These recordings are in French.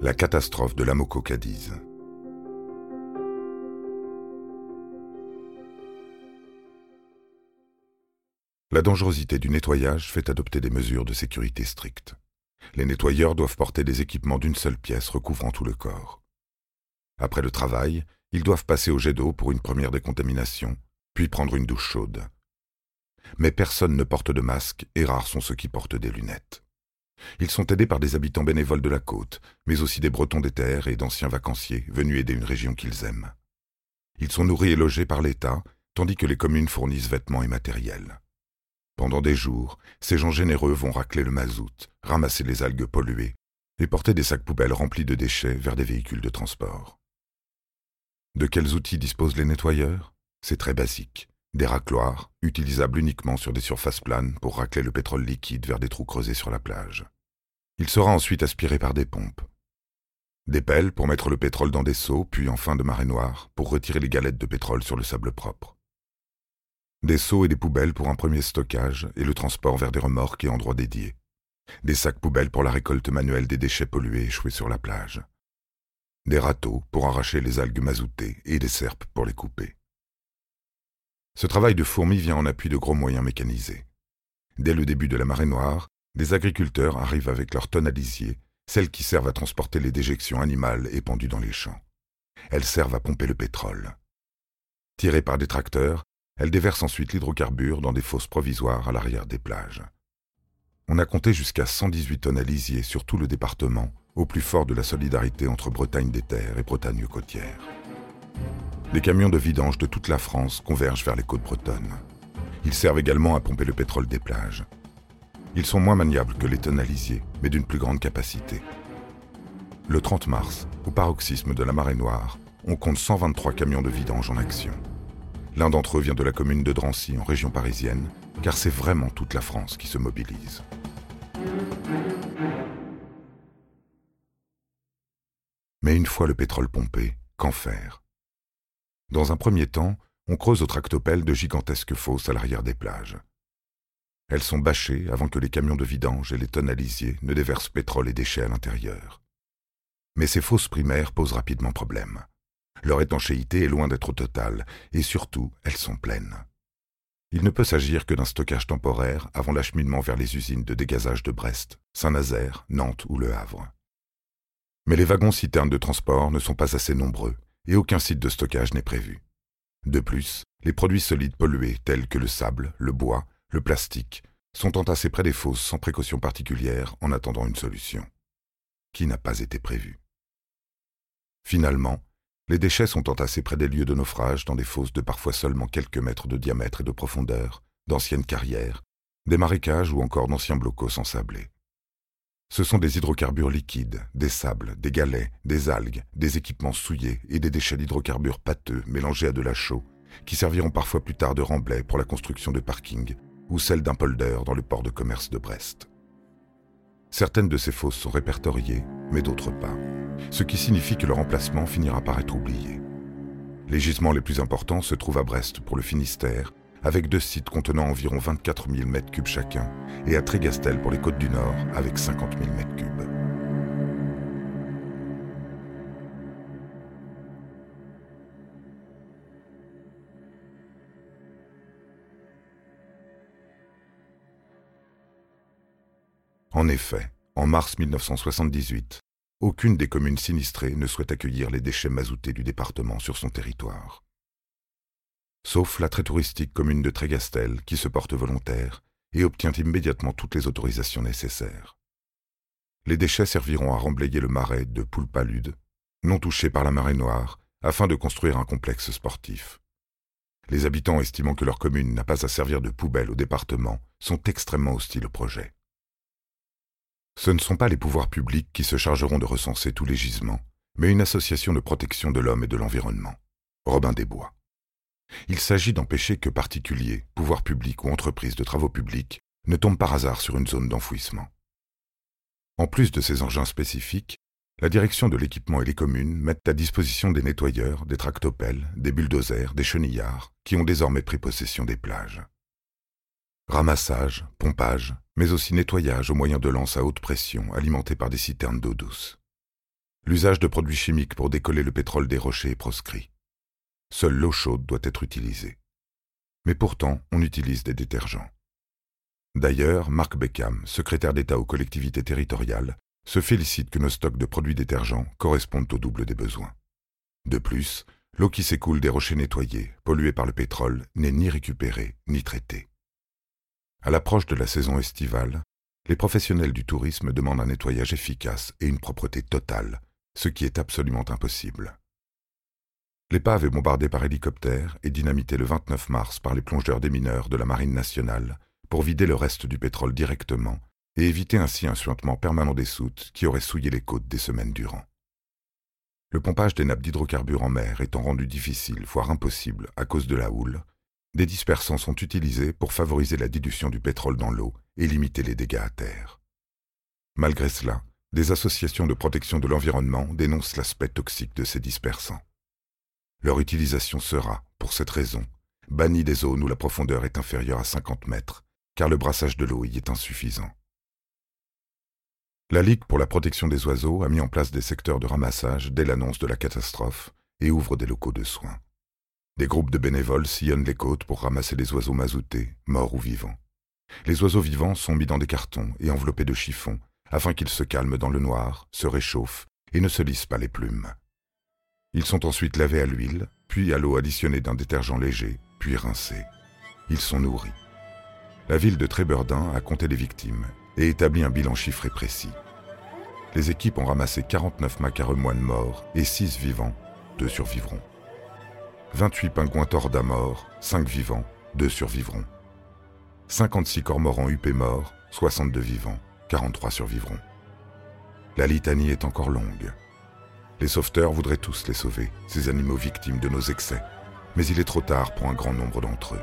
La catastrophe de l'Amoco Cadiz. La dangerosité du nettoyage fait adopter des mesures de sécurité strictes. Les nettoyeurs doivent porter des équipements d'une seule pièce recouvrant tout le corps. Après le travail, ils doivent passer au jet d'eau pour une première décontamination, puis prendre une douche chaude. Mais personne ne porte de masque et rares sont ceux qui portent des lunettes. Ils sont aidés par des habitants bénévoles de la côte, mais aussi des Bretons des terres et d'anciens vacanciers venus aider une région qu'ils aiment. Ils sont nourris et logés par l'État, tandis que les communes fournissent vêtements et matériel. Pendant des jours, ces gens généreux vont racler le mazout, ramasser les algues polluées et porter des sacs poubelles remplis de déchets vers des véhicules de transport. De quels outils disposent les nettoyeurs? C'est très basique. Des racloirs, utilisables uniquement sur des surfaces planes pour racler le pétrole liquide vers des trous creusés sur la plage. Il sera ensuite aspiré par des pompes. Des pelles pour mettre le pétrole dans des seaux, puis enfin de marée noire pour retirer les galettes de pétrole sur le sable propre. Des seaux et des poubelles pour un premier stockage et le transport vers des remorques et endroits dédiés. Des sacs poubelles pour la récolte manuelle des déchets pollués échoués sur la plage. Des râteaux pour arracher les algues mazoutées et des serpes pour les couper. Ce travail de fourmi vient en appui de gros moyens mécanisés. Dès le début de la marée noire, des agriculteurs arrivent avec leurs tonnes à celles qui servent à transporter les déjections animales épandues dans les champs. Elles servent à pomper le pétrole. Tirées par des tracteurs, elles déversent ensuite l'hydrocarbure dans des fosses provisoires à l'arrière des plages. On a compté jusqu'à 118 tonnes à lisier sur tout le département, au plus fort de la solidarité entre Bretagne des terres et Bretagne côtière. Les camions de vidange de toute la France convergent vers les côtes bretonnes. Ils servent également à pomper le pétrole des plages. Ils sont moins maniables que les tonalisiers, mais d'une plus grande capacité. Le 30 mars, au paroxysme de la marée noire, on compte 123 camions de vidange en action. L'un d'entre eux vient de la commune de Drancy, en région parisienne, car c'est vraiment toute la France qui se mobilise. Mais une fois le pétrole pompé, qu'en faire? Dans un premier temps, on creuse au tractopelle de gigantesques fosses à l'arrière des plages. Elles sont bâchées avant que les camions de vidange et les tonnes ne déversent pétrole et déchets à l'intérieur. Mais ces fosses primaires posent rapidement problème. Leur étanchéité est loin d'être totale, et surtout, elles sont pleines. Il ne peut s'agir que d'un stockage temporaire avant l'acheminement vers les usines de dégazage de Brest, Saint-Nazaire, Nantes ou Le Havre. Mais les wagons-citernes de transport ne sont pas assez nombreux, et aucun site de stockage n'est prévu. De plus, les produits solides pollués tels que le sable, le bois, le plastique sont entassés près des fosses sans précaution particulière en attendant une solution, qui n'a pas été prévue. Finalement, les déchets sont entassés près des lieux de naufrage dans des fosses de parfois seulement quelques mètres de diamètre et de profondeur, d'anciennes carrières, des marécages ou encore d'anciens blocos ensablés. Ce sont des hydrocarbures liquides, des sables, des galets, des algues, des équipements souillés et des déchets d'hydrocarbures pâteux mélangés à de la chaux, qui serviront parfois plus tard de remblai pour la construction de parkings ou celle d'un polder dans le port de commerce de Brest. Certaines de ces fosses sont répertoriées, mais d'autres pas, ce qui signifie que leur emplacement finira par être oublié. Les gisements les plus importants se trouvent à Brest pour le Finistère avec deux sites contenant environ 24 000 m3 chacun, et à Trégastel pour les côtes du Nord, avec 50 000 m3. En effet, en mars 1978, aucune des communes sinistrées ne souhaite accueillir les déchets mazoutés du département sur son territoire sauf la très touristique commune de Trégastel qui se porte volontaire et obtient immédiatement toutes les autorisations nécessaires. Les déchets serviront à remblayer le marais de Poulpalude, non touché par la marée noire, afin de construire un complexe sportif. Les habitants estimant que leur commune n'a pas à servir de poubelle au département sont extrêmement hostiles au projet. Ce ne sont pas les pouvoirs publics qui se chargeront de recenser tous les gisements, mais une association de protection de l'homme et de l'environnement, Robin des Bois. Il s'agit d'empêcher que particuliers, pouvoirs publics ou entreprises de travaux publics ne tombent par hasard sur une zone d'enfouissement. En plus de ces engins spécifiques, la direction de l'équipement et les communes mettent à disposition des nettoyeurs, des tractopelles, des bulldozers, des chenillards, qui ont désormais pris possession des plages. Ramassage, pompage, mais aussi nettoyage au moyen de lances à haute pression alimentées par des citernes d'eau douce. l'usage de produits chimiques pour décoller le pétrole des rochers est proscrit. Seule l'eau chaude doit être utilisée. Mais pourtant, on utilise des détergents. D'ailleurs, Mark Beckham, secrétaire d'État aux collectivités territoriales, se félicite que nos stocks de produits détergents correspondent au double des besoins. De plus, l'eau qui s'écoule des rochers nettoyés, polluée par le pétrole, n'est ni récupérée ni traitée. À l'approche de la saison estivale, les professionnels du tourisme demandent un nettoyage efficace et une propreté totale, ce qui est absolument impossible. L'épave est bombardée par hélicoptère et dynamitée le 29 mars par les plongeurs des mineurs de la Marine nationale pour vider le reste du pétrole directement et éviter ainsi un suintement permanent des soutes qui aurait souillé les côtes des semaines durant. Le pompage des nappes d'hydrocarbures en mer étant rendu difficile, voire impossible, à cause de la houle, des dispersants sont utilisés pour favoriser la dilution du pétrole dans l'eau et limiter les dégâts à terre. Malgré cela, des associations de protection de l'environnement dénoncent l'aspect toxique de ces dispersants. Leur utilisation sera, pour cette raison, bannie des zones où la profondeur est inférieure à 50 mètres, car le brassage de l'eau y est insuffisant. La Ligue pour la protection des oiseaux a mis en place des secteurs de ramassage dès l'annonce de la catastrophe et ouvre des locaux de soins. Des groupes de bénévoles sillonnent les côtes pour ramasser les oiseaux mazoutés, morts ou vivants. Les oiseaux vivants sont mis dans des cartons et enveloppés de chiffons, afin qu'ils se calment dans le noir, se réchauffent et ne se lissent pas les plumes. Ils sont ensuite lavés à l'huile, puis à l'eau additionnée d'un détergent léger, puis rincés. Ils sont nourris. La ville de Tréberdin a compté les victimes et établi un bilan chiffré précis. Les équipes ont ramassé 49 macareux moines morts et 6 vivants, deux survivront. 28 pingouins tordas morts, 5 vivants, 2 survivront. 56 cormorans huppés morts, 62 vivants, 43 survivront. La litanie est encore longue. Les sauveteurs voudraient tous les sauver, ces animaux victimes de nos excès, mais il est trop tard pour un grand nombre d'entre eux.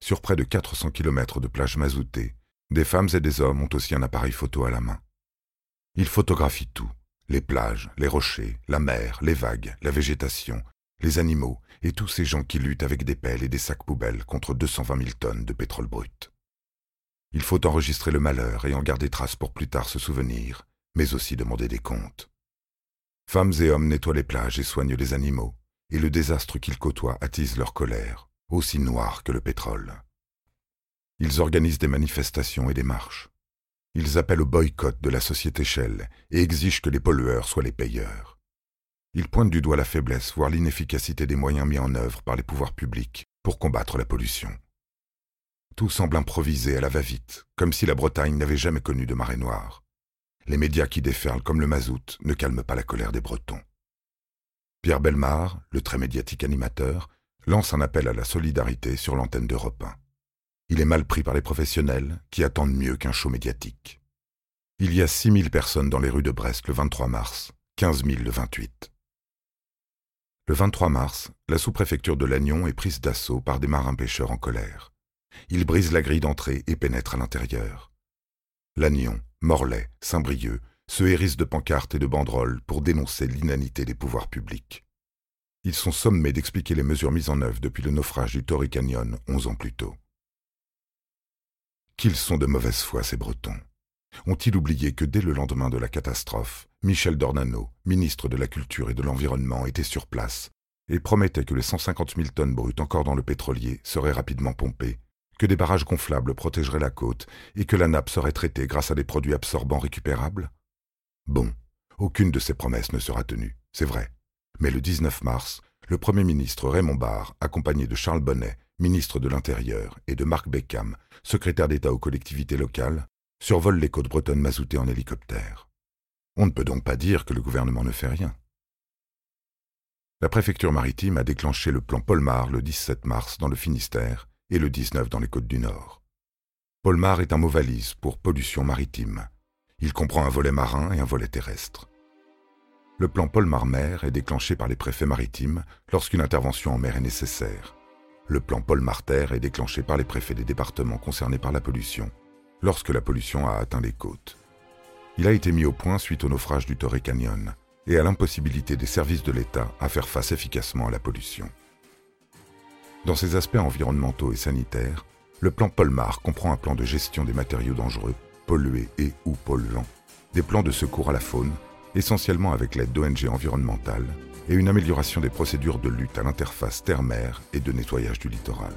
Sur près de 400 km de plages mazoutées, des femmes et des hommes ont aussi un appareil photo à la main. Ils photographient tout, les plages, les rochers, la mer, les vagues, la végétation, les animaux et tous ces gens qui luttent avec des pelles et des sacs poubelles contre 220 000 tonnes de pétrole brut. Il faut enregistrer le malheur et en garder trace pour plus tard se souvenir, mais aussi demander des comptes. Femmes et hommes nettoient les plages et soignent les animaux, et le désastre qu'ils côtoient attise leur colère, aussi noire que le pétrole. Ils organisent des manifestations et des marches. Ils appellent au boycott de la société Shell et exigent que les pollueurs soient les payeurs. Ils pointent du doigt la faiblesse, voire l'inefficacité des moyens mis en œuvre par les pouvoirs publics pour combattre la pollution. Tout semble improvisé à la va-vite, comme si la Bretagne n'avait jamais connu de marée noire. Les médias qui déferlent comme le mazout ne calment pas la colère des Bretons. Pierre Belmar, le très médiatique animateur, lance un appel à la solidarité sur l'antenne d'Europe 1. Il est mal pris par les professionnels qui attendent mieux qu'un show médiatique. Il y a 6000 personnes dans les rues de Brest le 23 mars, 15 000 le 28. Le 23 mars, la sous-préfecture de Lannion est prise d'assaut par des marins pêcheurs en colère. Ils brisent la grille d'entrée et pénètrent à l'intérieur. Lannion, Morlaix, Saint-Brieuc se hérissent de pancartes et de banderoles pour dénoncer l'inanité des pouvoirs publics. Ils sont sommés d'expliquer les mesures mises en œuvre depuis le naufrage du Torrey Canyon onze ans plus tôt. Qu'ils sont de mauvaise foi, ces Bretons. Ont-ils oublié que dès le lendemain de la catastrophe, Michel Dornano, ministre de la Culture et de l'Environnement, était sur place et promettait que les 150 000 tonnes brutes encore dans le pétrolier seraient rapidement pompées, que des barrages gonflables protégeraient la côte et que la nappe serait traitée grâce à des produits absorbants récupérables Bon, aucune de ces promesses ne sera tenue, c'est vrai. Mais le 19 mars, le Premier ministre Raymond Barre, accompagné de Charles Bonnet, ministre de l'Intérieur, et de Marc Beckham, secrétaire d'État aux collectivités locales, survole les côtes bretonnes mazoutées en hélicoptère. On ne peut donc pas dire que le gouvernement ne fait rien. La préfecture maritime a déclenché le plan Polmar le 17 mars dans le Finistère et le 19 dans les côtes du Nord. Polmar est un mot valise pour pollution maritime. Il comprend un volet marin et un volet terrestre. Le plan Polmar-Mer est déclenché par les préfets maritimes lorsqu'une intervention en mer est nécessaire. Le plan Paul Marter est déclenché par les préfets des départements concernés par la pollution, lorsque la pollution a atteint les côtes. Il a été mis au point suite au naufrage du Torrey Canyon et à l'impossibilité des services de l'État à faire face efficacement à la pollution. Dans ses aspects environnementaux et sanitaires, le plan Polmar comprend un plan de gestion des matériaux dangereux, pollués et ou polluants, des plans de secours à la faune, essentiellement avec l'aide d'ONG environnementales, et une amélioration des procédures de lutte à l'interface terre-mer et de nettoyage du littoral.